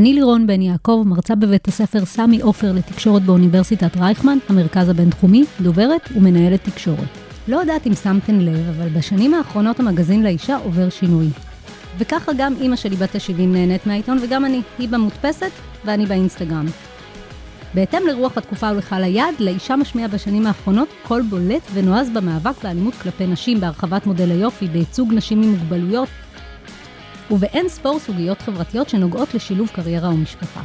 אני לירון בן יעקב, מרצה בבית הספר סמי עופר לתקשורת באוניברסיטת רייכמן, המרכז הבינתחומי, דוברת ומנהלת תקשורת. לא יודעת אם שמתם לב, אבל בשנים האחרונות המגזין לאישה עובר שינוי. וככה גם אימא שלי בת ה-70 נהנית מהעיתון, וגם אני. היא במודפסת ואני באינסטגרם. בהתאם לרוח התקופה ולקהל היעד, לאישה משמיע בשנים האחרונות קול בולט ונועז במאבק באלימות כלפי נשים, בהרחבת מודל היופי, בייצוג נשים עם מוגבלויות, ובאין ספור סוגיות חברתיות שנוגעות לשילוב קריירה ומשפחה.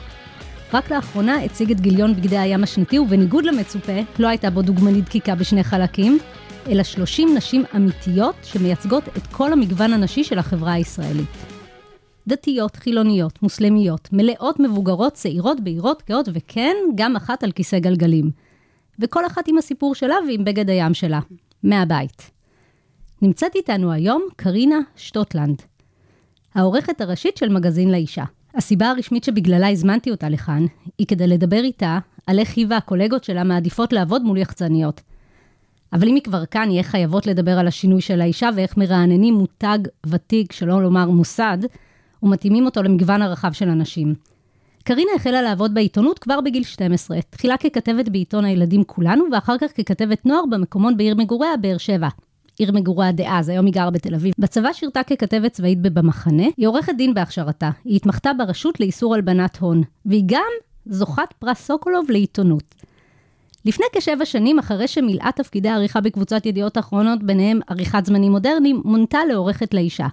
רק לאחרונה הציג את גיליון בגדי הים השנתי, ובניגוד למצופה, לא הייתה בו דוגמנית דקיקה בשני חלקים, אלא 30 נשים אמיתיות שמייצגות את כל המגוון הנשי של החברה הישראלית. דתיות, חילוניות, מוסלמיות, מלאות מבוגרות, צעירות, בהירות, גאות, וכן, גם אחת על כיסא גלגלים. וכל אחת עם הסיפור שלה ועם בגד הים שלה, מהבית. נמצאת איתנו היום קרינה שטוטלנד, העורכת הראשית של מגזין לאישה. הסיבה הרשמית שבגללה הזמנתי אותה לכאן, היא כדי לדבר איתה על איך היא והקולגות שלה מעדיפות לעבוד מול יחצניות. אבל אם היא כבר כאן, יהיה חייבות לדבר על השינוי של האישה ואיך מרעננים מותג ותיק, שלא לומר מוסד, ומתאימים אותו למגוון הרחב של אנשים. קרינה החלה לעבוד בעיתונות כבר בגיל 12, תחילה ככתבת בעיתון הילדים כולנו, ואחר כך ככתבת נוער במקומות בעיר מגוריה, באר שבע. עיר מגוריה דאז, היום היא גרה בתל אביב. בצבא שירתה ככתבת צבאית ב"במחנה", היא עורכת דין בהכשרתה. היא התמחתה ברשות לאיסור הלבנת הון, והיא גם זוכת פרס סוקולוב לעיתונות. לפני כשבע שנים, אחרי שמילאה תפקידי עריכה בקבוצת ידיעות אחרונות, ביניהם עריכת זמנים מודרניים, מונתה לעורכת לאישה.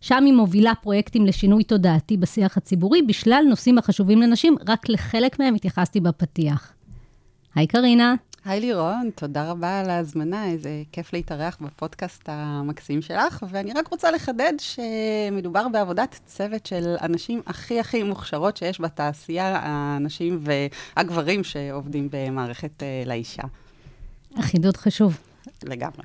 שם היא מובילה פרויקטים לשינוי תודעתי בשיח הציבורי בשלל נושאים החשובים לנשים, רק לחלק מהם התייחסתי בפתיח. היי קרינה. היי לירון, תודה רבה על ההזמנה, איזה כיף להתארח בפודקאסט המקסים שלך, ואני רק רוצה לחדד שמדובר בעבודת צוות של אנשים הכי הכי מוכשרות שיש בתעשייה, הנשים והגברים שעובדים במערכת אה, לאישה. החידוד חשוב. לגמרי.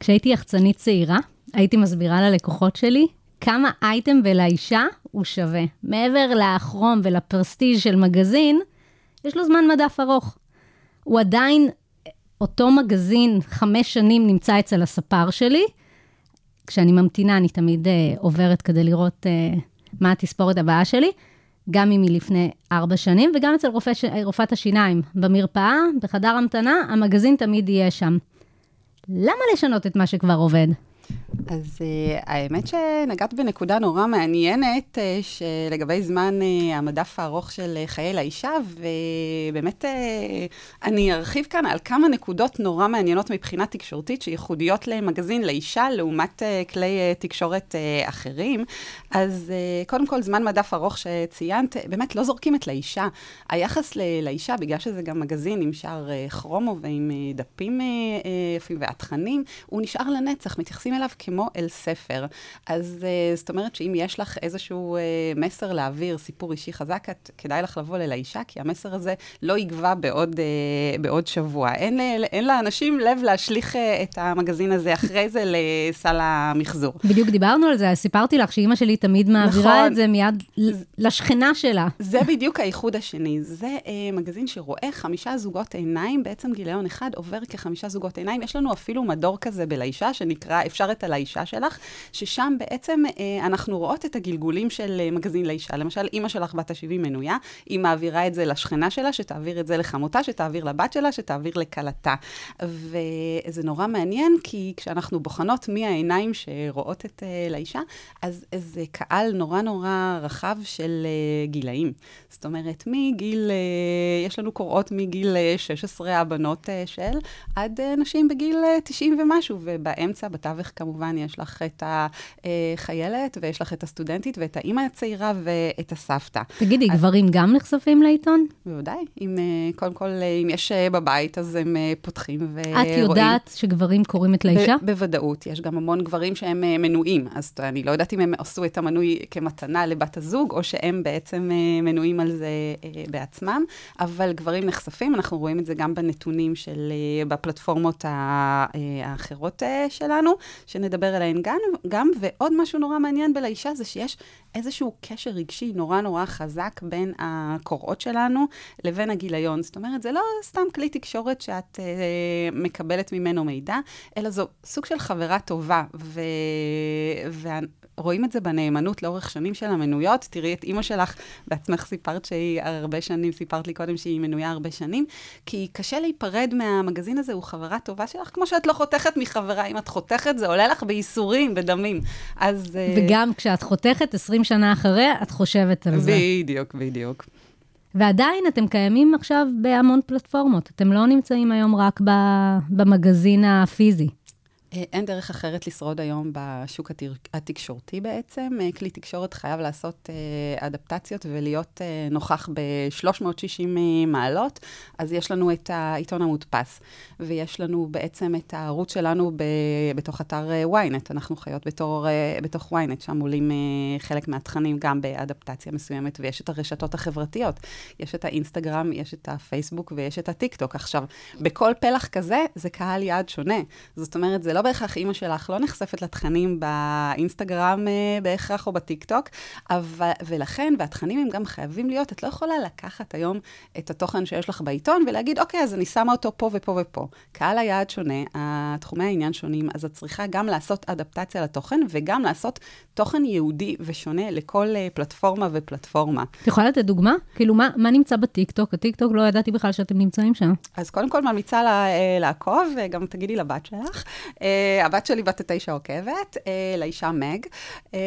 כשהייתי יחצנית צעירה, הייתי מסבירה ללקוחות שלי כמה אייטם בלאישה הוא שווה. מעבר לאחרום ולפרסטיג' של מגזין, יש לו זמן מדף ארוך. הוא עדיין, אותו מגזין, חמש שנים נמצא אצל הספר שלי. כשאני ממתינה, אני תמיד uh, עוברת כדי לראות uh, מה התספורת הבאה שלי, גם אם היא לפני ארבע שנים, וגם אצל רופא, רופאת השיניים. במרפאה, בחדר המתנה, המגזין תמיד יהיה שם. למה לשנות את מה שכבר עובד? אז uh, האמת שנגעת בנקודה נורא מעניינת, uh, שלגבי זמן uh, המדף הארוך של uh, חיי לאישה, ובאמת uh, אני ארחיב כאן על כמה נקודות נורא מעניינות מבחינה תקשורתית, שייחודיות למגזין לאישה, לעומת uh, כלי uh, תקשורת uh, אחרים. אז uh, קודם כל, זמן מדף ארוך שציינת, באמת לא זורקים את לאישה. היחס ל- לאישה, בגלל שזה גם מגזין עם שער uh, כרומו ועם uh, דפים יפים uh, והתכנים, הוא נשאר לנצח, מתייחסים אליו כמו אל ספר. אז uh, זאת אומרת שאם יש לך איזשהו uh, מסר להעביר, סיפור אישי חזק, את, כדאי לך לבוא לאישה, כי המסר הזה לא יגבה בעוד, uh, בעוד שבוע. אין, אין לאנשים לב להשליך uh, את המגזין הזה אחרי זה לסל המחזור. בדיוק דיברנו על זה, סיפרתי לך שאימא שלי תמיד מעבירה נכון. את זה מיד לשכנה שלה. זה בדיוק הייחוד השני. זה uh, מגזין שרואה חמישה זוגות עיניים, בעצם גיליון אחד עובר כחמישה זוגות עיניים. יש לנו אפילו מדור כזה בלאישה, שנקרא אפשר את הלאישה שלך, ששם בעצם אה, אנחנו רואות את הגלגולים של אה, מגזין לאישה. למשל, אימא שלך בת ה-70 מנויה, היא מעבירה את זה לשכנה שלה, שתעביר את זה לחמותה, שתעביר לבת שלה, שתעביר לכלתה. וזה נורא מעניין, כי כשאנחנו בוחנות מי העיניים שרואות את אה, לאישה, אז זה קהל נורא נורא רחב של אה, גילאים. זאת אומרת, מגיל, אה, יש לנו קוראות מגיל אה, 16, הבנות אה, של, עד אה, נשים בגיל אה, 90 ומשהו, ובאמצע, בתווך כמובן. כמובן יש לך את החיילת, ויש לך את הסטודנטית, ואת האימא הצעירה, ואת הסבתא. תגידי, גברים גם נחשפים לעיתון? בוודאי. אם, אה, קודם כל, אה, אם יש אה, בבית, אז הם פותחים ורואים. את יודעת שגברים קוראים את לאישה? ב- בוודאות. יש גם המון גברים שהם מנויים, אז אני לא יודעת אם הם עשו את המנוי כמתנה לבת הזוג, או שהם בעצם מנויים על זה בעצמם, אבל גברים נחשפים, אנחנו רואים את זה גם בנתונים של, בפלטפורמות האחרות שלנו, שנדבר עליהן גם, גם, ועוד משהו נורא מעניין בלאישה זה שיש איזשהו קשר רגשי נורא נורא חזק בין הקוראות שלנו לבין הגיליון. זאת אומרת, זה לא סתם כלי תקשורת שאת אה, מקבלת ממנו מידע, אלא זו סוג של חברה טובה, ו... ורואים את זה בנאמנות לאורך שנים של המנויות. תראי את אימא שלך, בעצמך סיפרת שהיא הרבה שנים, סיפרת לי קודם שהיא מנויה הרבה שנים, כי קשה להיפרד מהמגזין הזה, הוא חברה טובה שלך, כמו שאת לא חותכת מחברה, אם את חותכת זה עולה לך בייסורים, בדמים. אז... אה, וגם כשאת חותכת 20 שנה אחרי, את חושבת על זה. בדיוק, בדיוק. ועדיין אתם קיימים עכשיו בהמון פלטפורמות. אתם לא נמצאים היום רק ב- במגזין הפיזי. אה, אין דרך אחרת לשרוד היום בשוק התקשורתי בעצם. אה, כלי תקשורת חייב לעשות אה, אדפטציות ולהיות נוכח ב-360 מעלות. אז יש לנו את העיתון המודפס, ויש לנו בעצם את הערוץ שלנו ב- בתוך אתר ynet. אנחנו חיות בתור, בתוך ynet, שם עולים חלק מהתכנים גם באדפטציה מסוימת, ויש את הרשתות החברתיות. יש את האינסטגרם, יש את הפייסבוק ויש את הטיקטוק. עכשיו, בכל פלח כזה, זה קהל יעד שונה. זאת אומרת, זה לא בהכרח אימא שלך לא נחשפת לתכנים באינסטגרם אה, בהכרח או בטיקטוק, אבל, ולכן, והתכנים הם גם חייבים להיות, את לא יכולה לקחת היום את התוכן שיש לך בעיתון ולהגיד, אוקיי, אז אני שמה אותו פה ופה ופה. קהל היעד שונה, תחומי העניין שונים, אז את צריכה גם לעשות אדפטציה לתוכן וגם לעשות תוכן ייעודי ושונה לכל אה, פלטפורמה ופלטפורמה. את יכולה לתת דוגמה? כאילו, מה, מה נמצא בטיקטוק? הטיקטוק, לא ידעתי בכלל שאתם נמצאים שם. אז קודם כל ממליצה לה, אה, לעקוב, וגם תגידי לבת שלך. אה, הבת שלי בת התשע עוקבת, אה, לאישה מג. אה,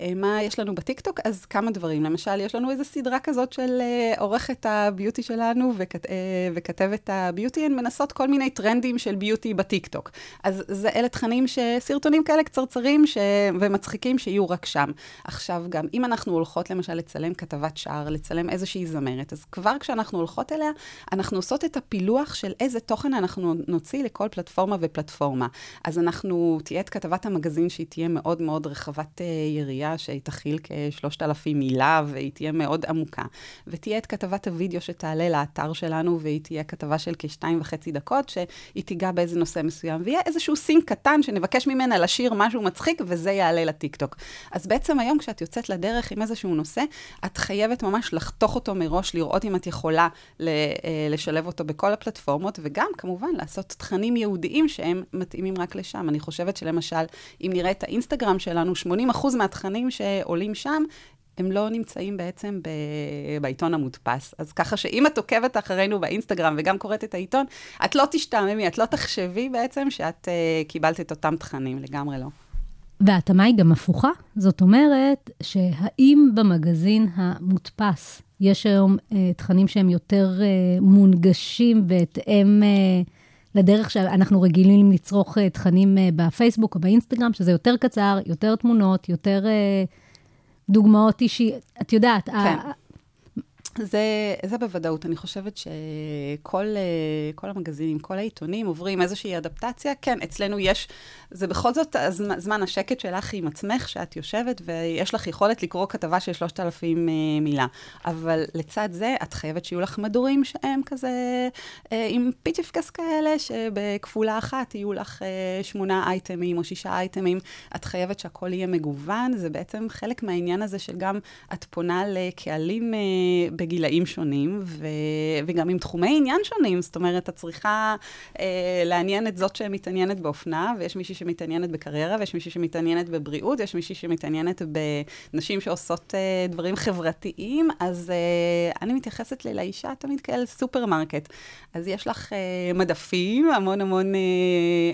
אה, מה יש לנו בטיקטוק? אז כמה דברים. למשל, יש לנו איזו סדרה כזאת של אה, עורכת הביוטי שלנו וכת, אה, וכתבת הביוטי, הן מנסות כל מיני טרנדים של ביוטי בטיקטוק. אז זה אלה תכנים, ש- סרטונים כאלה קצרצרים ש, ומצחיקים שיהיו רק שם. עכשיו, גם אם אנחנו הולכות למשל לצלם כתבת שער, לצלם איזושהי זמרת, אז כבר כשאנחנו הולכות אליה, אנחנו עושות את הפילוח של איזה תוכן אנחנו נוציא לכל פלטפורמה ופלטפורמה. אז אנחנו, תהיה את כתבת המגזין שהיא תהיה מאוד מאוד רחבת uh, יריעה, שהיא תכיל כ-3,000 מילה והיא תהיה מאוד עמוקה. ותהיה את כתבת הוידאו שתעלה לאתר שלנו, והיא תהיה כתבה של כשתיים וחצי דקות, שהיא תיגע באיזה נושא מסוים, ויהיה איזשהו סינק קטן שנבקש ממנה לשיר משהו מצחיק, וזה יעלה לטיקטוק. אז בעצם היום כשאת יוצאת לדרך עם איזשהו נושא, את חייבת ממש לחתוך אותו מראש, לראות אם את יכולה אה, לשלב אותו בכל הפלטפורמות, וגם כמובן לעשות תכנים ייעודיים שהם מתאימים רק לשם. אני חושבת שלמשל, אם נראה את האינסטגרם שלנו, 80% מהתכנים שעולים שם, הם לא נמצאים בעצם ב... בעיתון המודפס. אז ככה שאם את עוקבת אחרינו באינסטגרם וגם קוראת את העיתון, את לא תשתעממי, את לא תחשבי בעצם שאת uh, קיבלת את אותם תכנים, לגמרי לא. וההתאמה היא גם הפוכה. זאת אומרת, שהאם במגזין המודפס יש היום אה, תכנים שהם יותר אה, מונגשים בהתאם אה, לדרך שאנחנו רגילים לצרוך אה, תכנים אה, בפייסבוק או באינסטגרם, שזה יותר קצר, יותר תמונות, יותר אה, דוגמאות אישיות. את יודעת, כן. זה, זה בוודאות. אני חושבת שכל אה, כל המגזינים, כל העיתונים עוברים איזושהי אדפטציה. כן, אצלנו יש, זה בכל זאת הזמן, זמן השקט שלך עם עצמך, שאת יושבת ויש לך יכולת לקרוא כתבה של 3,000 אה, מילה. אבל לצד זה, את חייבת שיהיו לך מדורים שהם כזה, אה, עם פיצ'פקס כאלה, שבכפולה אחת יהיו לך שמונה אייטמים או שישה אייטמים. את חייבת שהכל יהיה מגוון. זה בעצם חלק מהעניין הזה של גם את פונה לקהלים בגילאים שונים, ו... וגם עם תחומי עניין שונים. זאת אומרת, את צריכה אה, לעניין את זאת שמתעניינת באופנה, ויש מישהי שמתעניינת בקריירה, ויש מישהי שמתעניינת בבריאות, ויש מישהי שמתעניינת בנשים שעושות אה, דברים חברתיים, אז אה, אני מתייחסת ל- לאישה תמיד כאל סופרמרקט. אז יש לך אה, מדפים, המון המון, אה,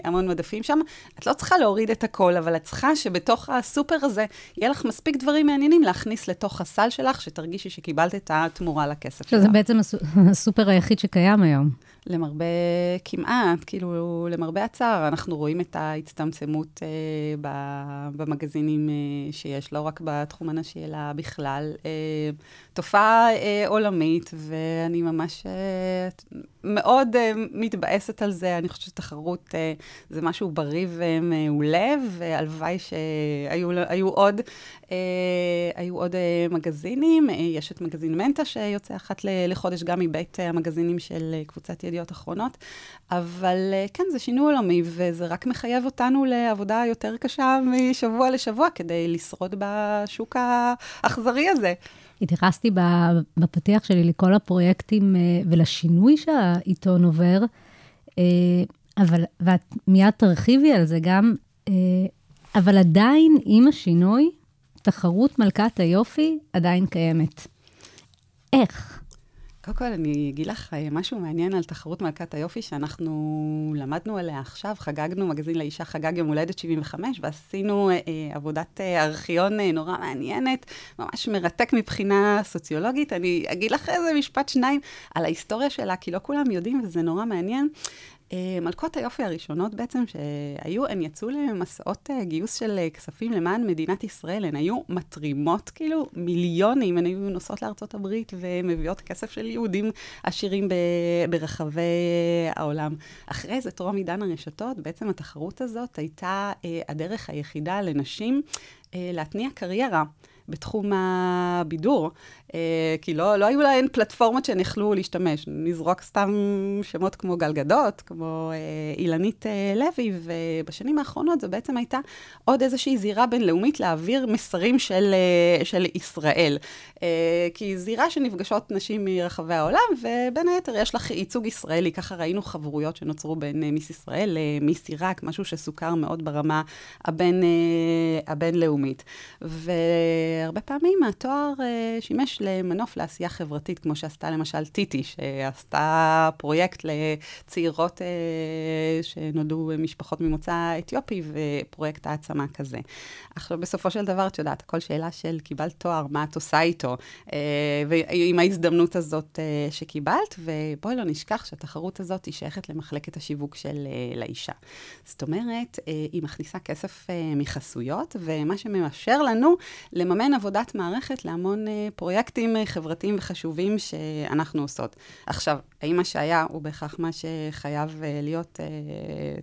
המון מדפים שם. את לא צריכה להוריד את הכל, אבל את צריכה שבתוך הסופר הזה יהיה לך מספיק דברים מעניינים להכניס לתוך הסל שלך, שתרגישי שקיבלת את התמורה לכסף שזה שלך. בעצם הסו- הסופר היחיד שקיים היום. למרבה, כמעט, כאילו, למרבה הצער, אנחנו רואים את ההצטמצמות אה, ב- במגזינים אה, שיש, לא רק בתחום הנשי, אלא בכלל. אה, תופעה אה, עולמית, ואני ממש אה, מאוד אה, מתבאסת על זה. אני חושבת שתחרות אה, זה משהו בריא ומעולה, והלוואי שהיו היו עוד, אה, היו עוד אה, מגזינים. אה, יש את מגזין מנטה שיוצא אחת לחודש, גם מבית המגזינים של אה, קבוצת ידיעות אחרונות. אבל אה, כן, זה שינוי עולמי, וזה רק מחייב אותנו לעבודה יותר קשה משבוע לשבוע כדי לשרוד בשוק האכזרי הזה. התייחסתי בפתיח שלי לכל הפרויקטים אה, ולשינוי שהעיתון עובר, אה, אבל, ואת מיד תרחיבי על זה גם, אבל עדיין עם השינוי, תחרות מלכת היופי עדיין קיימת. איך? קודם כל, אני אגיד לך אה, משהו מעניין על תחרות מלכת היופי, שאנחנו למדנו עליה עכשיו, חגגנו, מגזין לאישה חגג יום הולדת 75, ועשינו אה, אה, עבודת אה, ארכיון אה, נורא מעניינת, ממש מרתק מבחינה סוציולוגית. אני אגיד לך איזה משפט שניים על ההיסטוריה שלה, כי לא כולם יודעים, וזה נורא מעניין. אה, מלכות היופי הראשונות בעצם שהיו, הן יצאו למסעות אה, גיוס של אה, כספים למען מדינת ישראל. הן היו מתרימות כאילו מיליונים, הן היו נוסעות לארצות הברית ומביאות כסף של יהודים עשירים ברחבי העולם. אחרי זה, טרום עידן הרשתות, בעצם התחרות הזאת הייתה הדרך היחידה לנשים להתניע קריירה. בתחום הבידור, אה, כי לא, לא היו להן פלטפורמות שהן יכלו להשתמש. נזרוק סתם שמות כמו גלגדות, כמו אה, אילנית אה, לוי, ובשנים האחרונות זו בעצם הייתה עוד איזושהי זירה בינלאומית להעביר מסרים של, אה, של ישראל. אה, כי זירה שנפגשות נשים מרחבי העולם, ובין היתר יש לך ייצוג ישראלי, ככה ראינו חברויות שנוצרו בין אה, מיס ישראל למיס עיראק, משהו שסוכר מאוד ברמה הבין, אה, הבינלאומית. והרבה פעמים התואר אה, שימש למנוף לעשייה חברתית, כמו שעשתה למשל טיטי, שעשתה פרויקט לצעירות אה, שנולדו משפחות ממוצא אתיופי, ופרויקט העצמה כזה. עכשיו, בסופו של דבר, את יודעת, הכל שאלה של קיבלת תואר, מה את עושה איתו, אה, ועם ההזדמנות הזאת אה, שקיבלת, ובואי לא נשכח שהתחרות הזאת היא שייכת למחלקת השיווק של אה, לאישה. זאת אומרת, אה, היא מכניסה כסף אה, מחסויות, ומה שמאפשר לנו לממן עבודת מערכת להמון אה, פרויקטים אה, חברתיים וחשובים שאנחנו עושות. עכשיו, האם מה שהיה הוא בהכרח מה שחייב אה, להיות אה,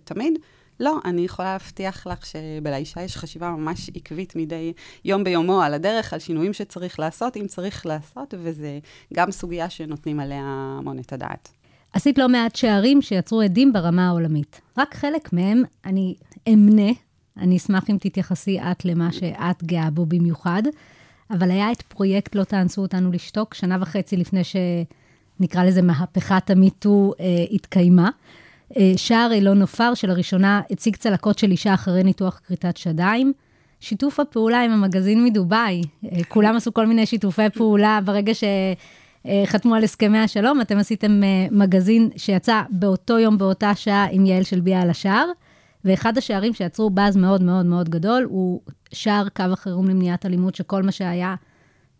תמיד? לא, אני יכולה להבטיח לך שבלאישה יש חשיבה ממש עקבית מדי יום ביומו על הדרך, על שינויים שצריך לעשות, אם צריך לעשות, וזה גם סוגיה שנותנים עליה המון את הדעת. עשית לא מעט שערים שיצרו עדים ברמה העולמית. רק חלק מהם אני אמנה, אני אשמח אם תתייחסי את למה שאת גאה בו במיוחד, אבל היה את פרויקט לא תאנסו אותנו לשתוק, שנה וחצי לפני שנקרא לזה מהפכת המיטו אה, התקיימה. אה, שער אילון נופר שלראשונה הציג צלקות של אישה אחרי ניתוח כריתת שדיים. שיתוף הפעולה עם המגזין מדובאי, אה, כולם עשו כל מיני שיתופי פעולה ברגע שחתמו על הסכמי השלום, אתם עשיתם אה, מגזין שיצא באותו יום, באותה שעה, עם יעל שלביה על השער, ואחד השערים שיצרו באז מאוד מאוד מאוד גדול, הוא שער קו החירום למניעת אלימות, שכל מה שהיה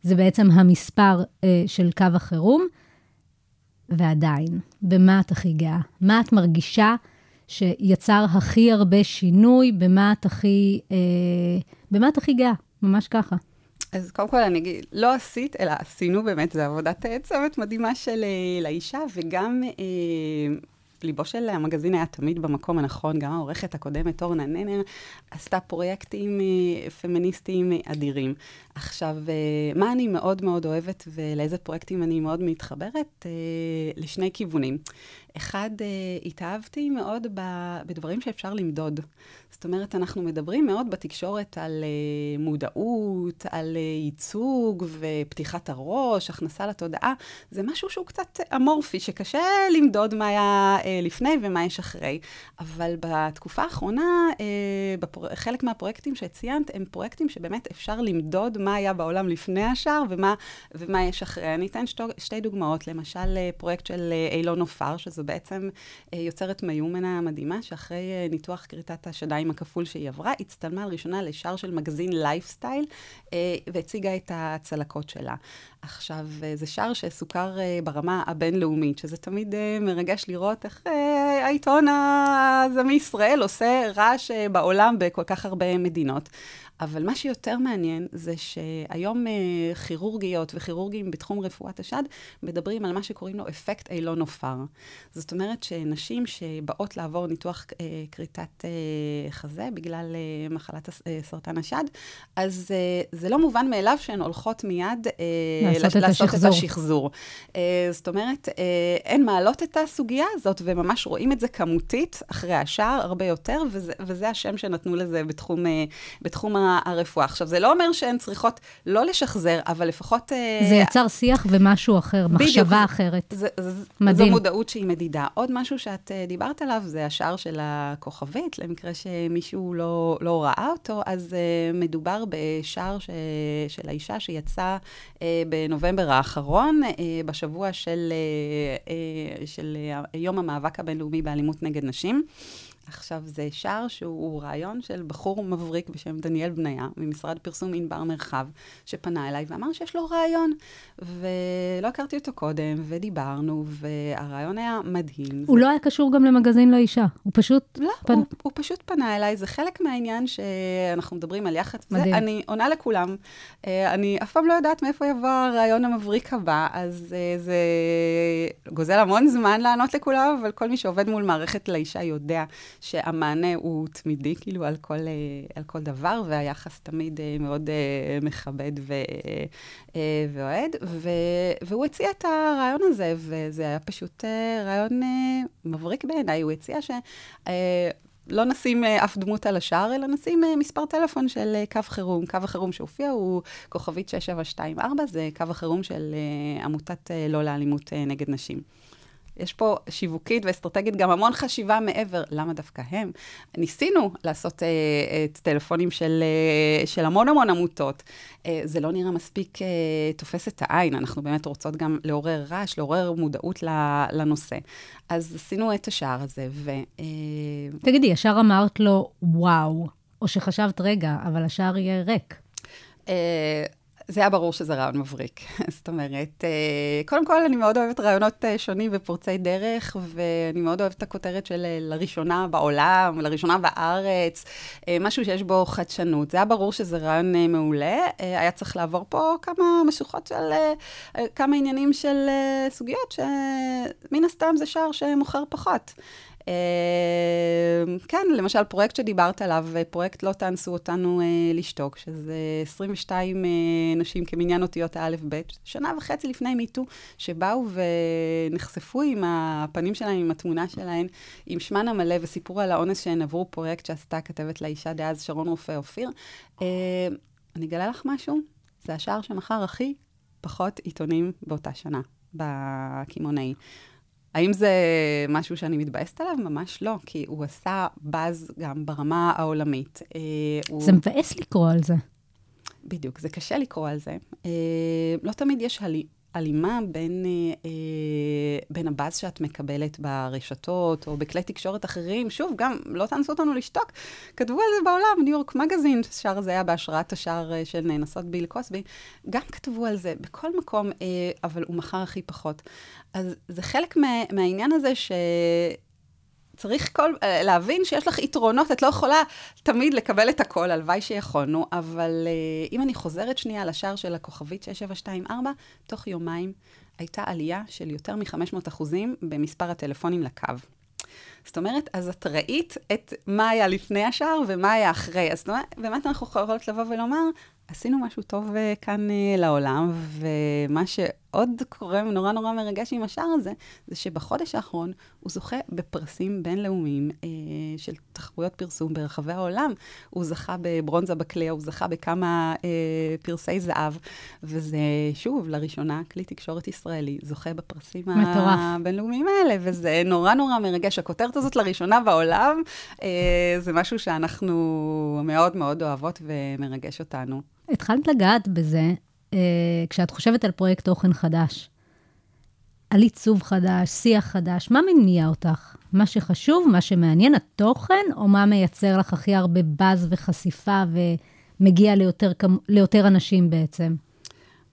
זה בעצם המספר אה, של קו החירום. ועדיין, במה את הכי גאה? מה את מרגישה שיצר הכי הרבה שינוי? במה את הכי, אה, במה את הכי גאה? ממש ככה. אז קודם כל אני אגיד, לא עשית, אלא עשינו באמת, זו עבודת צוות מדהימה של אה, לאישה, וגם אה, ליבו של המגזין היה תמיד במקום הנכון, גם העורכת הקודמת, אורנה ננר, עשתה פרויקטים אה, פמיניסטיים אדירים. עכשיו, אה, מה אני מאוד מאוד אוהבת ולאיזה פרויקטים אני מאוד מתחברת? אה, לשני כיוונים. אחד, אה, התאהבתי מאוד בדברים שאפשר למדוד. זאת אומרת, אנחנו מדברים מאוד בתקשורת על מודעות, על ייצוג ופתיחת הראש, הכנסה לתודעה. זה משהו שהוא קצת אמורפי, שקשה למדוד מה היה לפני ומה יש אחרי. אבל בתקופה האחרונה, אה, בפר... חלק מהפרויקטים שציינת, הם פרויקטים שבאמת אפשר למדוד מה היה בעולם לפני השער ומה, ומה יש אחרי. אני אתן שתי, שתי דוגמאות. למשל, אה, פרויקט של אה, אילון עופר, שזו זו בעצם אה, יוצרת מיומנה מדהימה, שאחרי אה, ניתוח כריתת השדיים הכפול שהיא עברה, הצטלמה לראשונה לשער של מגזין לייפסטייל, אה, והציגה את הצלקות שלה. עכשיו, אה, זה שער שסוכר אה, ברמה הבינלאומית, שזה תמיד אה, מרגש לראות איך העיתון הזה מישראל עושה רעש בעולם בכל כך הרבה מדינות. אבל מה שיותר מעניין זה שהיום אה, כירורגיות וכירורגים בתחום רפואת השד מדברים על מה שקוראים לו אפקט אילון עופר. זאת אומרת שנשים שבאות לעבור ניתוח אה, כריתת אה, חזה בגלל מחלת סרטן השד, אז זה לא מובן מאליו שהן הולכות מיד לעשות לש- את לעשות את השחזור. השחזור. אה, זאת אומרת, הן מעלות את הסוגיה הזאת, וממש רואים את זה כמותית אחרי השער הרבה יותר, וזה, וזה השם שנתנו לזה בתחום, בתחום ה- הרפואה. עכשיו, זה לא אומר שהן צריכות לא לשחזר, אבל לפחות... אה, זה יצר שיח ומשהו אחר, בדיוק, מחשבה זה- אחרת. זה, זה, מדהים. זו מודעות שהיא מדידה. עוד משהו שאת uh, דיברת עליו, זה השער של הכוכבית, למקרה שמישהו לא, לא ראה אותו, אז uh, מדובר בשער ש, של האישה שיצא בנובמבר האחרון, בשבוע של, של יום המאבק הבינלאומי באלימות נגד נשים. עכשיו, זה שער שהוא רעיון של בחור מבריק בשם דניאל בניה, ממשרד פרסום ענבר מרחב, שפנה אליי ואמר שיש לו רעיון. ולא הכרתי אותו קודם, ודיברנו, והרעיון היה מדהים. הוא לא היה קשור גם למגזין לאישה, הוא פשוט... לא, פן- הוא, הוא פשוט פנה אליי, זה חלק מהעניין שאנחנו מדברים על יח"צ. מדהים. זה, אני עונה לכולם. אה, אני אף פעם לא יודעת מאיפה יבוא הרעיון המבריק הבא, אז אה, זה גוזל המון זמן לענות לכולם, אבל כל מי שעובד מול מערכת לאישה יודע שהמענה הוא תמידי, כאילו, על כל, אה, על כל דבר, והיחס תמיד אה, מאוד אה, מכבד ו, ואוהד. ו, והוא הציע את הרעיון הזה, וזה היה פשוט רעיון מבריק בעיניי. הוא הציע ש... לא נשים אף דמות על השער, אלא נשים מספר טלפון של קו חירום. קו החירום שהופיע הוא כוכבית 6724, זה קו החירום של עמותת לא לאלימות נגד נשים. יש פה שיווקית ואסטרטגית גם המון חשיבה מעבר, למה דווקא הם? ניסינו לעשות אה, את טלפונים של, אה, של המון המון עמותות. אה, זה לא נראה מספיק אה, תופס את העין, אנחנו באמת רוצות גם לעורר רעש, לעורר מודעות לנושא. אז עשינו את השער הזה, ו... אה, תגידי, ישר אמרת לו, וואו, או שחשבת, רגע, אבל השער יהיה ריק. אה, זה היה ברור שזה רעיון מבריק. זאת אומרת, אה, קודם כל, אני מאוד אוהבת רעיונות אה, שונים ופורצי דרך, ואני מאוד אוהבת את הכותרת של אה, לראשונה בעולם, לראשונה בארץ, משהו שיש בו חדשנות. זה היה ברור שזה רעיון מעולה. היה צריך לעבור פה כמה משוכות של, כמה עניינים של סוגיות, שמן הסתם זה שער שמוכר פחות. אה, כן, למשל, פרויקט שדיברת עליו, פרויקט לא תאנסו אותנו אה, לשתוק, שזה 22 אה, נשים כמניין אותיות האלף-בית, שנה וחצי לפני מיטו, שבאו ונחשפו עם הפנים שלהם, עם התמונה שלהן, עם שמן המלא, וסיפרו על האונס שהן עברו, פרויקט שעשתה כתבת לאישה דאז שרון רופא אופיר. אני אגלה לך משהו, זה השער שמכר הכי פחות עיתונים באותה שנה, בקמעונאי. האם זה משהו שאני מתבאסת עליו? ממש לא, כי הוא עשה באז גם ברמה העולמית. אה, הוא... זה מבאס לקרוא על זה. בדיוק, זה קשה לקרוא על זה. אה, לא תמיד יש הלי, הלימה בין, אה, אה, בין הבאז שאת מקבלת ברשתות או בכלי תקשורת אחרים. שוב, גם לא תאנסו אותנו לשתוק. כתבו על זה בעולם, ניו יורק מגזין, השער הזה היה בהשראת השער אה, של נאנסות ביל קוסבי. גם כתבו על זה בכל מקום, אה, אבל הוא מכר הכי פחות. אז זה חלק מה, מהעניין הזה ש... צריך כל, אה, להבין שיש לך יתרונות, את לא יכולה תמיד לקבל את הכל, הלוואי שיכולנו, אבל אה, אם אני חוזרת שנייה לשער של הכוכבית 6724, תוך יומיים הייתה עלייה של יותר מ-500 אחוזים במספר הטלפונים לקו. זאת אומרת, אז את ראית את מה היה לפני השער ומה היה אחרי. אז באמת אנחנו יכולות לבוא ולומר, עשינו משהו טוב אה, כאן לעולם, ומה שעוד קורה נורא נורא מרגש עם השער הזה, זה שבחודש האחרון הוא זוכה בפרסים בינלאומיים אה, של תחרויות פרסום ברחבי העולם. הוא זכה בברונזה בקליע, הוא זכה בכמה אה, פרסי זהב, וזה, שוב, לראשונה, כלי תקשורת ישראלי זוכה בפרסים מטורף. הבינלאומיים האלה, וזה נורא נורא מרגש. הכותרת הזאת לראשונה בעולם, אה, זה משהו שאנחנו מאוד מאוד אוהבות ומרגש אותנו. התחלת לגעת בזה כשאת חושבת על פרויקט תוכן חדש. על עיצוב חדש, שיח חדש, מה מניע אותך? מה שחשוב, מה שמעניין, התוכן, או מה מייצר לך הכי הרבה באז וחשיפה ומגיע ליותר, ליותר אנשים בעצם?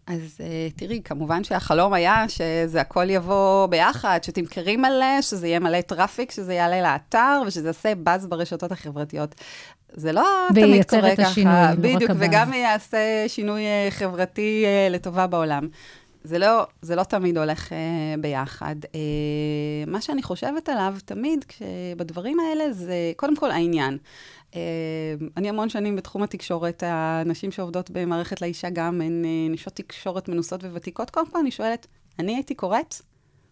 אז uh, תראי, כמובן שהחלום היה שזה הכל יבוא ביחד, שתמכרי מלא, שזה יהיה מלא traffic, שזה יעלה לאתר, ושזה יעשה באז ברשתות החברתיות. זה לא תמיד וייצר קורה את ככה. השינוי, לא רק בדיוק, הבאז. וגם יעשה שינוי אה, חברתי אה, לטובה בעולם. זה לא, זה לא תמיד הולך uh, ביחד. Uh, מה שאני חושבת עליו תמיד בדברים האלה זה קודם כל העניין. Uh, אני המון שנים בתחום התקשורת, הנשים שעובדות במערכת לאישה גם הן uh, נשות תקשורת מנוסות וותיקות. קודם כל אני שואלת, אני הייתי קוראת?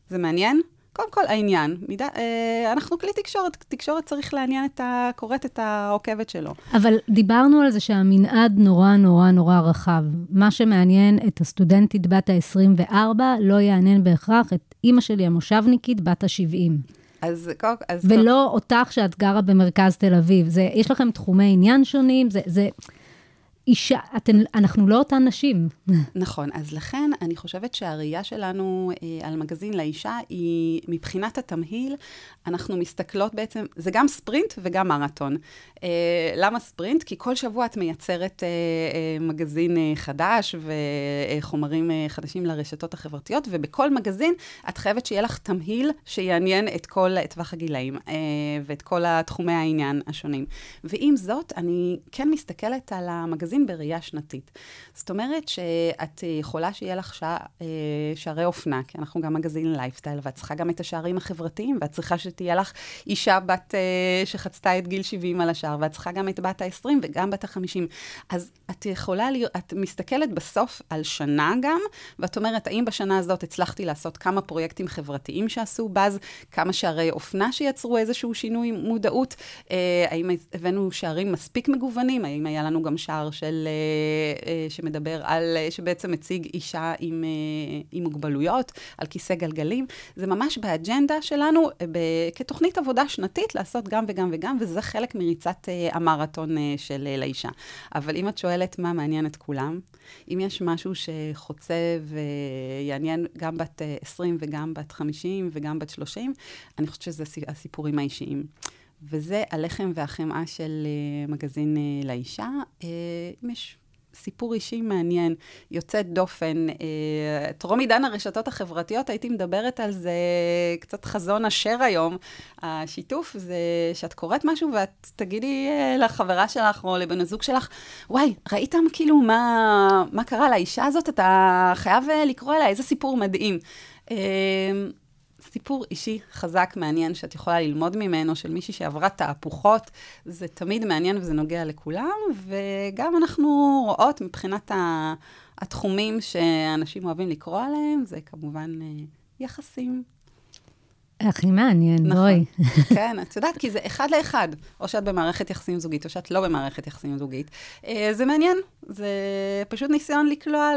זה מעניין? קודם כל, העניין. מידה, אה, אנחנו כלי תקשורת, תקשורת צריך לעניין את הקוראת, את העוקבת שלו. אבל דיברנו על זה שהמנעד נורא נורא נורא רחב. מה שמעניין את הסטודנטית בת ה-24 לא יעניין בהכרח את אימא שלי המושבניקית בת ה-70. אז, קודם- אז ולא אותך שאת גרה במרכז תל אביב. זה, יש לכם תחומי עניין שונים, זה, זה אישה, אתן, אנחנו לא אותן נשים. נכון, אז לכן אני חושבת שהראייה שלנו אה, על מגזין לאישה היא, מבחינת התמהיל, אנחנו מסתכלות בעצם, זה גם ספרינט וגם מרתון. אה, למה ספרינט? כי כל שבוע את מייצרת אה, אה, מגזין אה, חדש וחומרים אה, חדשים לרשתות החברתיות, ובכל מגזין את חייבת שיהיה לך תמהיל שיעניין את כל טווח הגילאים אה, ואת כל תחומי העניין השונים. ועם זאת, אני כן מסתכלת על המגזין בראייה שנתית. זאת אומרת שאת יכולה שיהיה לך שע, אה, שערי אופנה, כי אנחנו גם מגזין לייפסטייל, ואת צריכה גם את השערים החברתיים, ואת צריכה שתהיה לך אישה בת, אה, שחצתה את גיל 70 על השער, ואת צריכה גם את בת ה-20 וגם בת ה-50. אז את יכולה, להיות, את מסתכלת בסוף על שנה גם, ואת אומרת, האם בשנה הזאת הצלחתי לעשות כמה פרויקטים חברתיים שעשו באז, כמה שערי אופנה שיצרו איזשהו שינוי מודעות, אה, האם הבאנו שערים מספיק מגוונים, האם היה לנו גם שער של, אה, אה, שמדבר על, אה, שבעצם מציג אישה עם, עם מוגבלויות, על כיסא גלגלים. זה ממש באג'נדה שלנו, ב, כתוכנית עבודה שנתית, לעשות גם וגם וגם, וזה חלק מריצת המרתון של לאישה. אבל אם את שואלת מה מעניין את כולם, אם יש משהו שחוצה ויעניין גם בת אה, 20 וגם בת 50 וגם בת 30, אני חושבת שזה הסי- הסיפורים האישיים. וזה הלחם והחמאה של uh, מגזין uh, לאישה. Uh, אם יש סיפור אישי מעניין, יוצאת דופן, טרום עידן הרשתות החברתיות, הייתי מדברת על זה קצת חזון אשר היום. השיתוף זה שאת קוראת משהו ואת תגידי לחברה שלך או לבן הזוג שלך, וואי, ראיתם כאילו מה, מה קרה לאישה הזאת? אתה חייב לקרוא אליה, איזה סיפור מדהים. סיפור אישי חזק, מעניין, שאת יכולה ללמוד ממנו, של מישהי שעברה תהפוכות, זה תמיד מעניין וזה נוגע לכולם, וגם אנחנו רואות מבחינת התחומים שאנשים אוהבים לקרוא עליהם, זה כמובן אה, יחסים. הכי מעניין, נכון. בואי. כן, את יודעת, כי זה אחד לאחד. או שאת במערכת יחסים זוגית, או שאת לא במערכת יחסים זוגית. אה, זה מעניין, זה פשוט ניסיון לקלוע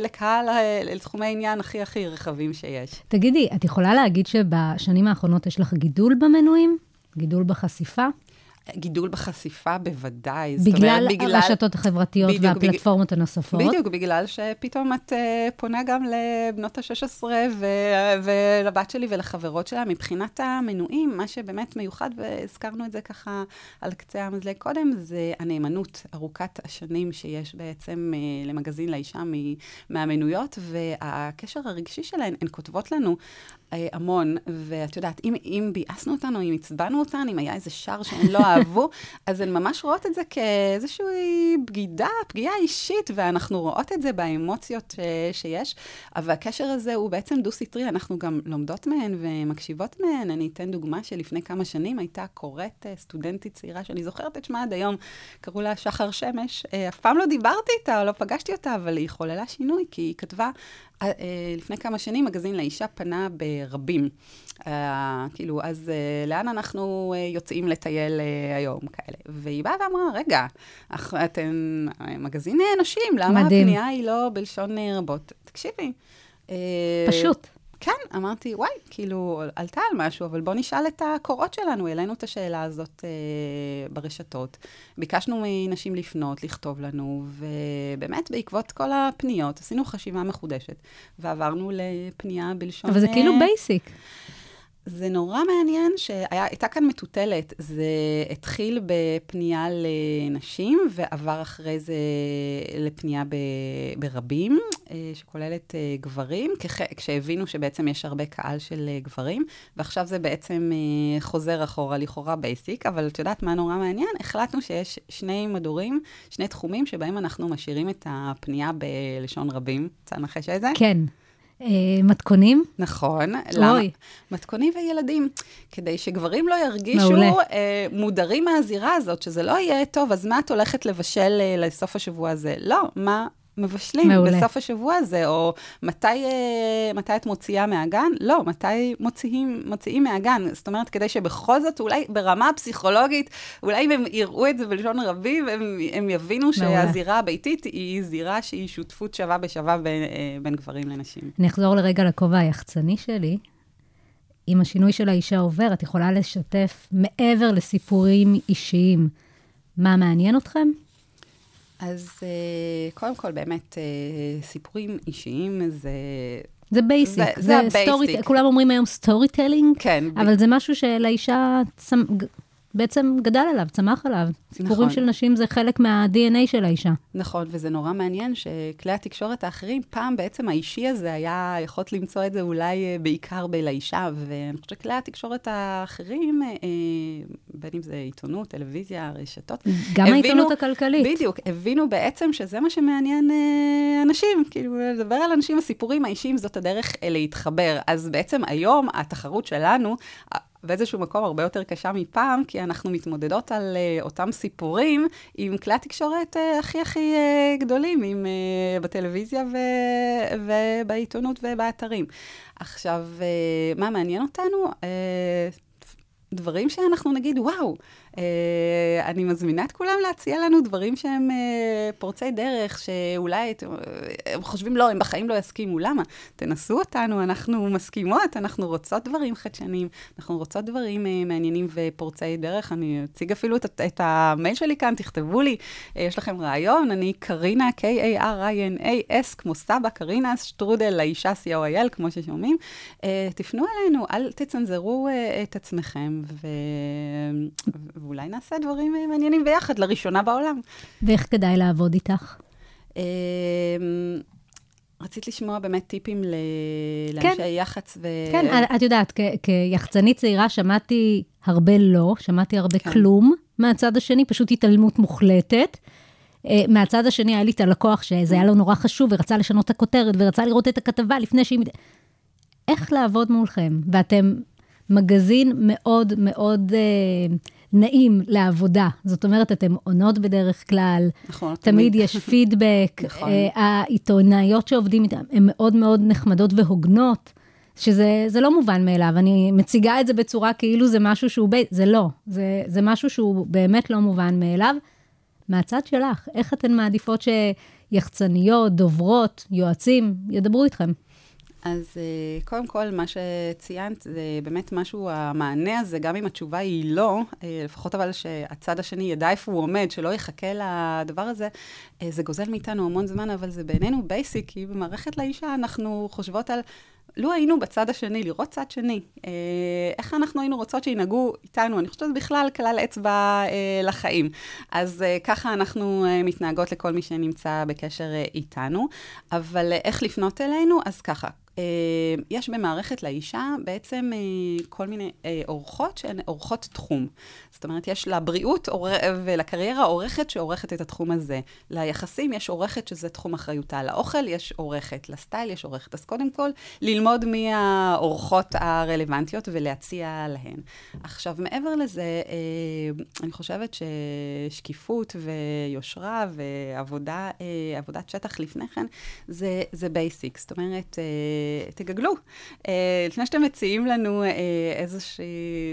לקהל, אה, לתחומי עניין הכי הכי רחבים שיש. תגידי, את יכולה להגיד שבשנים האחרונות יש לך גידול במנויים? גידול בחשיפה? גידול בחשיפה בוודאי. בגלל אומרת, הרשתות החברתיות בדיוק, בג- והפלטפורמות הנוספות? בדיוק, בגלל שפתאום את uh, פונה גם לבנות ה-16 ו- ולבת שלי ולחברות שלה. מבחינת המנויים, מה שבאמת מיוחד, והזכרנו את זה ככה על קצה המזלג קודם, זה הנאמנות ארוכת השנים שיש בעצם uh, למגזין לאישה מ- מהמנויות, והקשר הרגשי שלהן, הן כותבות לנו המון, ואת יודעת, אם, אם ביאסנו אותן או אם עצבנו אותן, אם היה איזה שער שהן לא אהבו, אז הן ממש רואות את זה כאיזושהי בגידה, פגיעה אישית, ואנחנו רואות את זה באמוציות ש, שיש, אבל הקשר הזה הוא בעצם דו-סטרי, אנחנו גם לומדות מהן ומקשיבות מהן. אני אתן דוגמה שלפני כמה שנים הייתה קוראת אה, סטודנטית צעירה, שאני זוכרת את שמה עד היום, קראו לה שחר שמש. אה, אף פעם לא דיברתי איתה לא פגשתי אותה, אבל היא חוללה שינוי, כי היא כתבה... אה, אה, לפני כמה שנים מגזין לאישה פנה ברבים. אה, כאילו, אז אה, לאן אנחנו אה, יוצאים לטייל אה, היום כאלה? והיא באה ואמרה, רגע, אך, אה, מגזין נשים, למה מדהים. הפנייה היא לא בלשון רבות? תקשיבי. אה, פשוט. כן, אמרתי, וואי, כאילו, עלתה על משהו, אבל בוא נשאל את הקורות שלנו. העלינו את השאלה הזאת אה, ברשתות. ביקשנו מנשים לפנות, לכתוב לנו, ובאמת, בעקבות כל הפניות, עשינו חשיבה מחודשת, ועברנו לפנייה בלשון... אבל זה כאילו אה, basic. זה נורא מעניין שהייתה כאן מטוטלת. זה התחיל בפנייה לנשים, ועבר אחרי זה לפנייה ב, ברבים, אה, שכוללת אה, גברים, כח, כשהבינו שבעצם יש הרבה קהל של אה, גברים, ועכשיו זה בעצם חוזר אחורה, לכאורה basic, אבל את יודעת מה נורא מעניין? החלטנו שיש שני מדורים, שני תחומים שבהם אנחנו משאירים את הפנייה בלשון רבים. רוצה לנחש איזה? כן. אה, מתכונים? נכון. אוי. למה? מתכונים וילדים. כדי שגברים לא ירגישו. אה, מודרים מהזירה הזאת, שזה לא יהיה, טוב, אז מה את הולכת לבשל אה, לסוף השבוע הזה? לא, מה מבשלים מעולה. בסוף השבוע הזה? או מתי, אה, מתי את מוציאה מהגן? לא, מתי מוציאים, מוציאים מהגן? זאת אומרת, כדי שבכל זאת, אולי ברמה הפסיכולוגית, אולי אם הם יראו את זה בלשון רבים, הם, הם יבינו מעולה. שהזירה הביתית היא זירה שהיא שותפות שווה בשווה בין, אה, בין גברים לנשים. אני אחזור לרגע לכובע היחצני שלי. עם השינוי שלאישה עובר, את יכולה לשתף מעבר לסיפורים אישיים. מה מעניין אתכם? אז אה, קודם כל, באמת, אה, סיפורים אישיים זה... זה basic. זה- זה ה basic. כולם אומרים היום storytelling, כן, ב- אבל זה משהו שלאישה צמ... בעצם גדל עליו, צמח עליו. סיפורים נכון. של נשים זה חלק מה-DNA של האישה. נכון, וזה נורא מעניין שכלי התקשורת האחרים, פעם בעצם האישי הזה היה יכולת למצוא את זה אולי אה, בעיקר בלאישה, ואני חושבת שכלי התקשורת האחרים, אה, בין אם זה עיתונות, טלוויזיה, רשתות, גם הבינו- העיתונות הכלכלית. בדיוק, הבינו בעצם שזה מה שמעניין אה, אנשים, כאילו, לדבר על אנשים, הסיפורים האישיים זאת הדרך אה, להתחבר. אז בעצם היום התחרות שלנו, אה, באיזשהו מקום הרבה יותר קשה מפעם, כי אנחנו מתמודדות על אה, אותם סיפורים עם כלי התקשורת אה, הכי הכי אה, גדולים, עם, אה, בטלוויזיה ו- ובעיתונות ובאתרים. עכשיו, אה, מה מעניין אותנו? אה, דברים שאנחנו נגיד, וואו, אני מזמינה את כולם להציע לנו דברים שהם אה, פורצי דרך, שאולי אה, הם חושבים, לא, הם בחיים לא יסכימו. למה? תנסו אותנו, אנחנו מסכימות, אנחנו רוצות דברים חדשניים, אנחנו רוצות דברים אה, מעניינים ופורצי דרך. אני אציג אפילו את, את המייל שלי כאן, תכתבו לי, אה, יש לכם רעיון, אני קרינה, K-A-R-I-N-A-S, כמו סבא, קרינה, שטרודל, לאישה C-O-I-L, כמו ששומעים. אה, תפנו אלינו, אל תצנזרו אה, את עצמכם, ו... ואולי נעשה דברים אה, מעניינים ביחד, לראשונה בעולם. ואיך כדאי לעבוד איתך? אה, רצית לשמוע באמת טיפים ל... לאנשי יח"צ ו... כן, את- את יודעת, כ- כיחצנית צעירה שמעתי הרבה לא, שמעתי הרבה כן. כלום מהצד השני, פשוט התעלמות מוחלטת. אה, מהצד השני היה לי את הלקוח שזה היה לו נורא חשוב ורצה לשנות את הכותרת ורצה לראות את הכתבה לפני שהיא... איך לעבוד מולכם? ואתם מגזין מאוד מאוד אה, נעים לעבודה. זאת אומרת, אתם עונות בדרך כלל, נכון, תמיד יש פידבק, נכון. אה, העיתונאיות שעובדים איתן הן מאוד מאוד נחמדות והוגנות, שזה זה לא מובן מאליו. אני מציגה את זה בצורה כאילו זה משהו שהוא, ב... זה לא, זה, זה משהו שהוא באמת לא מובן מאליו. מהצד שלך, איך אתן מעדיפות שיחצניות, דוברות, יועצים, ידברו איתכם? אז אה, קודם כל, מה שציינת, זה באמת משהו, המענה הזה, גם אם התשובה היא לא, אה, לפחות אבל שהצד השני ידע איפה הוא עומד, שלא יחכה לדבר הזה, אה, זה גוזל מאיתנו המון זמן, אבל זה בעינינו basic, כי במערכת לאישה אנחנו חושבות על... לו היינו בצד השני, לראות צד שני, איך אנחנו היינו רוצות שינהגו איתנו, אני חושבת בכלל כלל אצבע אה, לחיים. אז אה, ככה אנחנו אה, מתנהגות לכל מי שנמצא בקשר איתנו, אבל איך לפנות אלינו? אז ככה. אה, יש במערכת לאישה בעצם אה, כל מיני אה, אורחות שהן אורחות תחום. זאת אומרת, יש לבריאות ולקריירה עורכת שעורכת את התחום הזה. ליחסים יש עורכת שזה תחום אחריותה. לאוכל יש עורכת, לסטייל יש עורכת. אז קודם כל, ללמוד מי האורחות הרלוונטיות ולהציע להן. עכשיו, מעבר לזה, אני חושבת ששקיפות ויושרה ועבודה, אה, עבודת שטח לפני כן, זה, זה בייסיק. זאת אומרת, תגגלו. אה, לפני שאתם מציעים לנו אה, איזושה,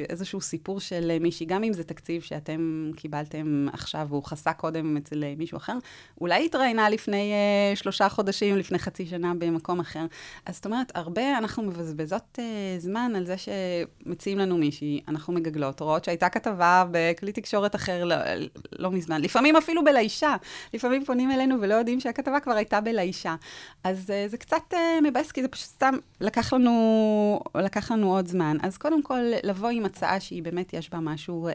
איזשהו סיפור של מישהי, גם אם זה תקציב שאתם קיבלתם עכשיו והוא חסה קודם אצל אה, מישהו אחר, אולי התראיינה לפני אה, שלושה חודשים, לפני חצי שנה במקום אחר. אז זאת אומרת, הרבה אנחנו מבזבזות אה, זמן על זה שמציעים לנו מישהי, אנחנו מגגלות, רואות שהייתה כתבה בכלי תקשורת אחר לא, לא מזמן, לפעמים אפילו בלאישה, לפעמים פונים אלינו ולא יודעים שהכתבה כבר הייתה בלאישה. אז אה, זה קצת אה, מבאס, כי זה פשוט סתם לקח לנו, לקח לנו עוד זמן. אז קודם כל, לבוא עם הצעה שהיא באמת יש בה משהו, אה,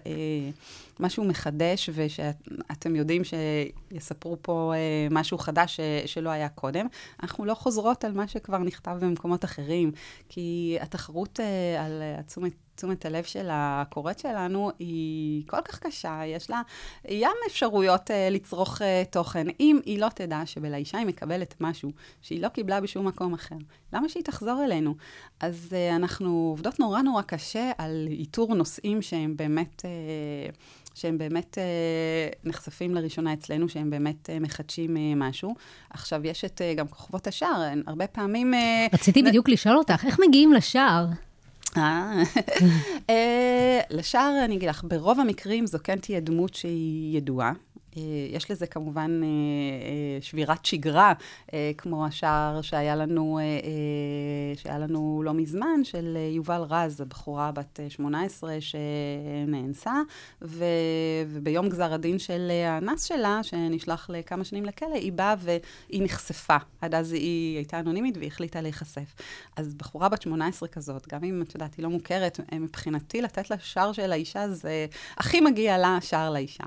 משהו מחדש, ושאתם יודעים שיספרו פה אה, משהו חדש ש, שלא היה קודם. אנחנו לא חוזרות על מה שכבר נכתב במקומות אחרים, כי התחרות אה, על התשומת... תשומת הלב של הקוראת שלנו היא כל כך קשה, יש לה ים אפשרויות uh, לצרוך uh, תוכן. אם היא לא תדע שבלאישה היא מקבלת משהו שהיא לא קיבלה בשום מקום אחר, למה שהיא תחזור אלינו? אז uh, אנחנו עובדות נורא נורא קשה על איתור נושאים שהם באמת... Uh, שהם באמת אה, נחשפים לראשונה אצלנו, שהם באמת אה, מחדשים אה, משהו. עכשיו, יש את אה, גם כוכבות השער, הרבה פעמים... אה, רציתי בדיוק לשאול אותך, איך מגיעים לשער? אה, אה, לשאר, אני אגיד לך, ברוב המקרים זו כן תהיה דמות שהיא ידועה. אה, יש לזה כמובן אה, אה, שבירת שגרה, כמו השער שהיה לנו, שהיה לנו לא מזמן, של יובל רז, הבחורה בת אה, 18 שנאנסה, וביום גזר הדין של האנס שלה, שנשלח לכמה שנים לכלא, היא באה והיא נחשפה. עד אז היא הייתה אנונימית והיא החליטה להיחשף. אז בחורה בת 18 כזאת, גם אם את יודעת, היא לא מוכרת, מבחינתי לתת לה שער של האישה זה הכי מגיע לה שער לאישה.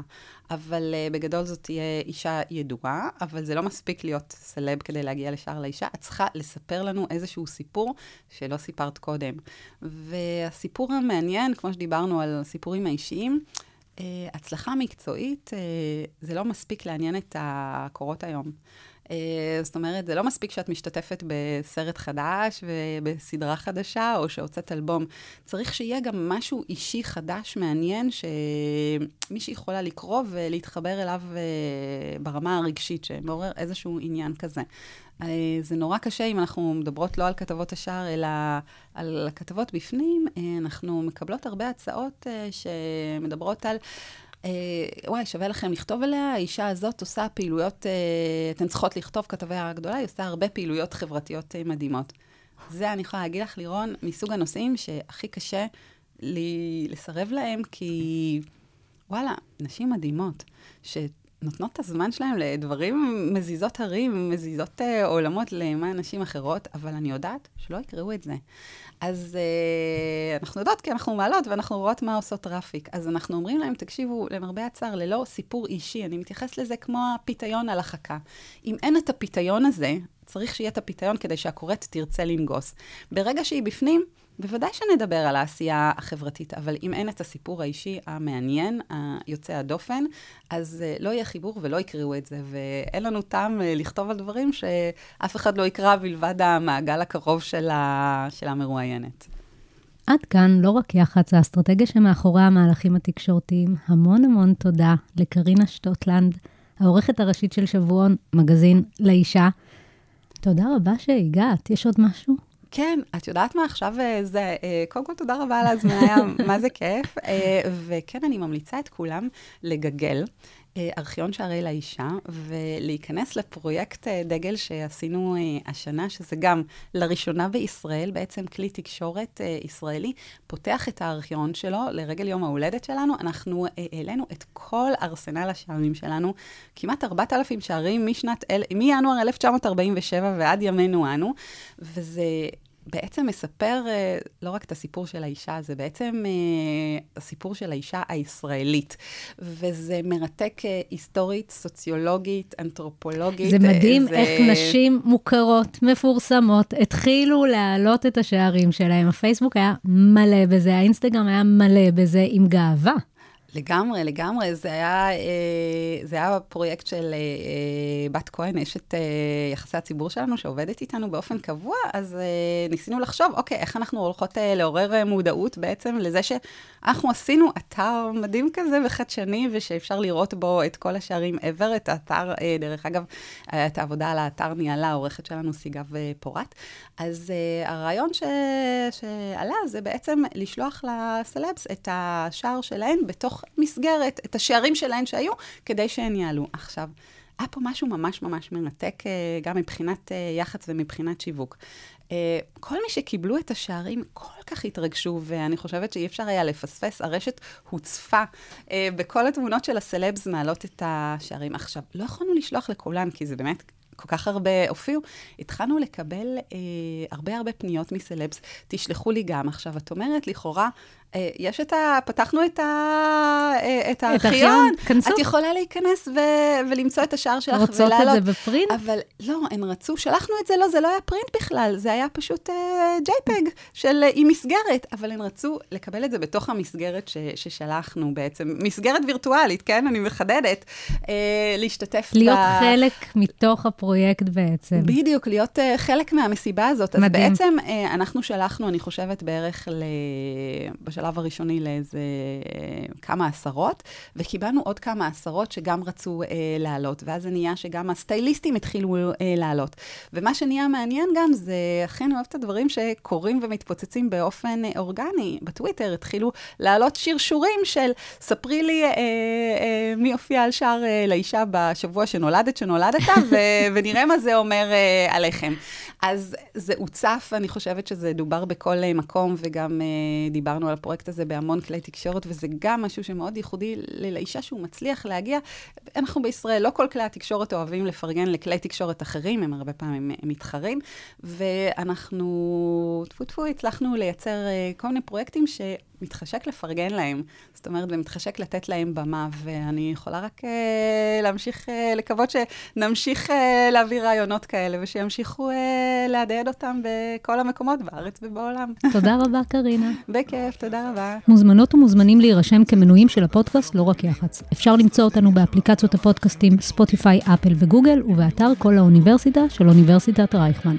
אבל uh, בגדול זאת תהיה אישה ידועה, אבל זה לא מספיק להיות סלב כדי להגיע לשער לאישה, את צריכה לספר לנו איזשהו סיפור שלא סיפרת קודם. והסיפור המעניין, כמו שדיברנו על הסיפורים האישיים, uh, הצלחה מקצועית, uh, זה לא מספיק לעניין את הקורות היום. Uh, זאת אומרת, זה לא מספיק שאת משתתפת בסרט חדש ובסדרה חדשה, או שהוצאת אלבום. צריך שיהיה גם משהו אישי חדש, מעניין, שמישהי יכולה לקרוא ולהתחבר אליו uh, ברמה הרגשית, שמעורר איזשהו עניין כזה. Uh, זה נורא קשה אם אנחנו מדברות לא על כתבות השער, אלא על הכתבות בפנים. אנחנו מקבלות הרבה הצעות שמדברות על... אה, וואי, שווה לכם לכתוב עליה, האישה הזאת עושה פעילויות, אה, אתן צריכות לכתוב כתביה גדולה, היא עושה הרבה פעילויות חברתיות אה, מדהימות. זה אני יכולה להגיד לך, לירון, מסוג הנושאים שהכי קשה לי לסרב להם, כי וואלה, נשים מדהימות, שנותנות את הזמן שלהם לדברים מזיזות הרים, מזיזות אה, עולמות למען נשים אחרות, אבל אני יודעת שלא יקראו את זה. אז uh, אנחנו יודעות כי אנחנו מעלות ואנחנו רואות מה עושות רפיק. אז אנחנו אומרים להם, תקשיבו, למרבה הצער, ללא סיפור אישי, אני מתייחס לזה כמו הפיתיון על החכה. אם אין את הפיתיון הזה, צריך שיהיה את הפיתיון כדי שהקוראת תרצה לנגוס. ברגע שהיא בפנים, בוודאי שנדבר על העשייה החברתית, אבל אם אין את הסיפור האישי המעניין, היוצא הדופן, אז uh, לא יהיה חיבור ולא יקראו את זה, ואין לנו טעם uh, לכתוב על דברים שאף אחד לא יקרא מלבד המעגל הקרוב של, ה... של המרואיינת. עד כאן לא רק יח"צ, האסטרטגיה שמאחורי המהלכים התקשורתיים. המון המון תודה לקרינה שטוטלנד, העורכת הראשית של שבועון, מגזין לאישה. תודה רבה שהגעת. יש עוד משהו? כן, את יודעת מה עכשיו אה, זה, אה, קודם כל תודה רבה על ההזמנה, היה מה זה כיף, אה, וכן, אני ממליצה את כולם לגגל. ארכיון שערי לאישה, ולהיכנס לפרויקט דגל שעשינו השנה, שזה גם לראשונה בישראל, בעצם כלי תקשורת ישראלי, פותח את הארכיון שלו לרגל יום ההולדת שלנו. אנחנו העלינו את כל ארסנל השערים שלנו, כמעט 4,000 שערים משנת, מינואר 1947 ועד ימינו אנו, וזה... בעצם מספר uh, לא רק את הסיפור של האישה, זה בעצם uh, הסיפור של האישה הישראלית. וזה מרתק uh, היסטורית, סוציולוגית, אנתרופולוגית. זה מדהים זה... איך נשים מוכרות, מפורסמות, התחילו להעלות את השערים שלהם. הפייסבוק היה מלא בזה, האינסטגרם היה מלא בזה, עם גאווה. לגמרי, לגמרי. זה היה, אה, זה היה פרויקט של אה, אה, בת כהן, אשת יחסי הציבור שלנו, שעובדת איתנו באופן קבוע, אז ניסינו לחשוב, אוקיי, איך אנחנו הולכות לעורר מודעות בעצם לזה שאנחנו עשינו אתר מדהים כזה וחדשני, ושאפשר לראות בו את כל השערים ever, את האתר, דרך אגב, את העבודה על האתר ניהלה העורכת שלנו, סיגב פורט. אז הרעיון ש... שעלה זה בעצם לשלוח לסלבס את השער שלהן בתוך מסגרת, את השערים שלהן שהיו, כדי שהן יעלו. עכשיו, היה פה משהו ממש ממש מרתק, אה, גם מבחינת אה, יח"צ ומבחינת שיווק. אה, כל מי שקיבלו את השערים כל כך התרגשו, ואני חושבת שאי אפשר היה לפספס. הרשת הוצפה בכל התמונות של הסלבס מעלות את השערים. עכשיו, לא יכולנו לשלוח לכולן, כי זה באמת כל כך הרבה הופיעו, התחלנו לקבל אה, הרבה הרבה פניות מסלבס, תשלחו לי גם. עכשיו, את אומרת, לכאורה, יש את ה... פתחנו את, ה, אה, את הארכיון. את יכולה להיכנס ו, ולמצוא את השער שלך ולעלות. רוצות את זה בפרינט? אבל לא, הן רצו, שלחנו את זה, לא, זה לא היה פרינט בכלל, זה היה פשוט uh, JPEG של, עם מסגרת, אבל הן רצו לקבל את זה בתוך המסגרת ש, ששלחנו בעצם. מסגרת וירטואלית, כן? אני מחדדת. uh, להשתתף להיות ב... להיות חלק מתוך הפרויקט בעצם. בדיוק, להיות uh, חלק מהמסיבה הזאת. מדהים. אז בעצם uh, אנחנו שלחנו, אני חושבת, בערך ל... בשלב הראשוני לאיזה אה, כמה עשרות, וקיבלנו עוד כמה עשרות שגם רצו אה, לעלות, ואז זה נהיה שגם הסטייליסטים התחילו אה, לעלות. ומה שנהיה מעניין גם, זה אכן אוהב את הדברים שקורים ומתפוצצים באופן אה, אורגני. בטוויטר התחילו לעלות שרשורים של, ספרי לי אה, אה, מי הופיע על שער אה, לאישה בשבוע שנולדת, שנולדת, ו- ונראה מה זה אומר אה, עליכם. אז זה הוצף, אני חושבת שזה דובר בכל אה, מקום, וגם אה, דיברנו על הפרויקט הזה בהמון כלי תקשורת, וזה גם משהו שמאוד ייחודי לאישה שהוא מצליח להגיע. אנחנו בישראל, לא כל כלי התקשורת אוהבים לפרגן לכלי תקשורת אחרים, הם הרבה פעמים הם מתחרים, ואנחנו, טפו טפו, הצלחנו לייצר אה, כל מיני פרויקטים ש... מתחשק לפרגן להם, זאת אומרת, ומתחשק לתת להם במה, ואני יכולה רק uh, להמשיך, uh, לקוות שנמשיך uh, להביא רעיונות כאלה, ושימשיכו uh, להדהד אותם בכל המקומות בארץ ובעולם. תודה רבה, קרינה. בכיף, תודה רבה. מוזמנות ומוזמנים להירשם כמנויים של הפודקאסט, לא רק יח"צ. אפשר למצוא אותנו באפליקציות הפודקאסטים ספוטיפיי, אפל וגוגל, ובאתר כל האוניברסיטה של אוניברסיטת רייכמן.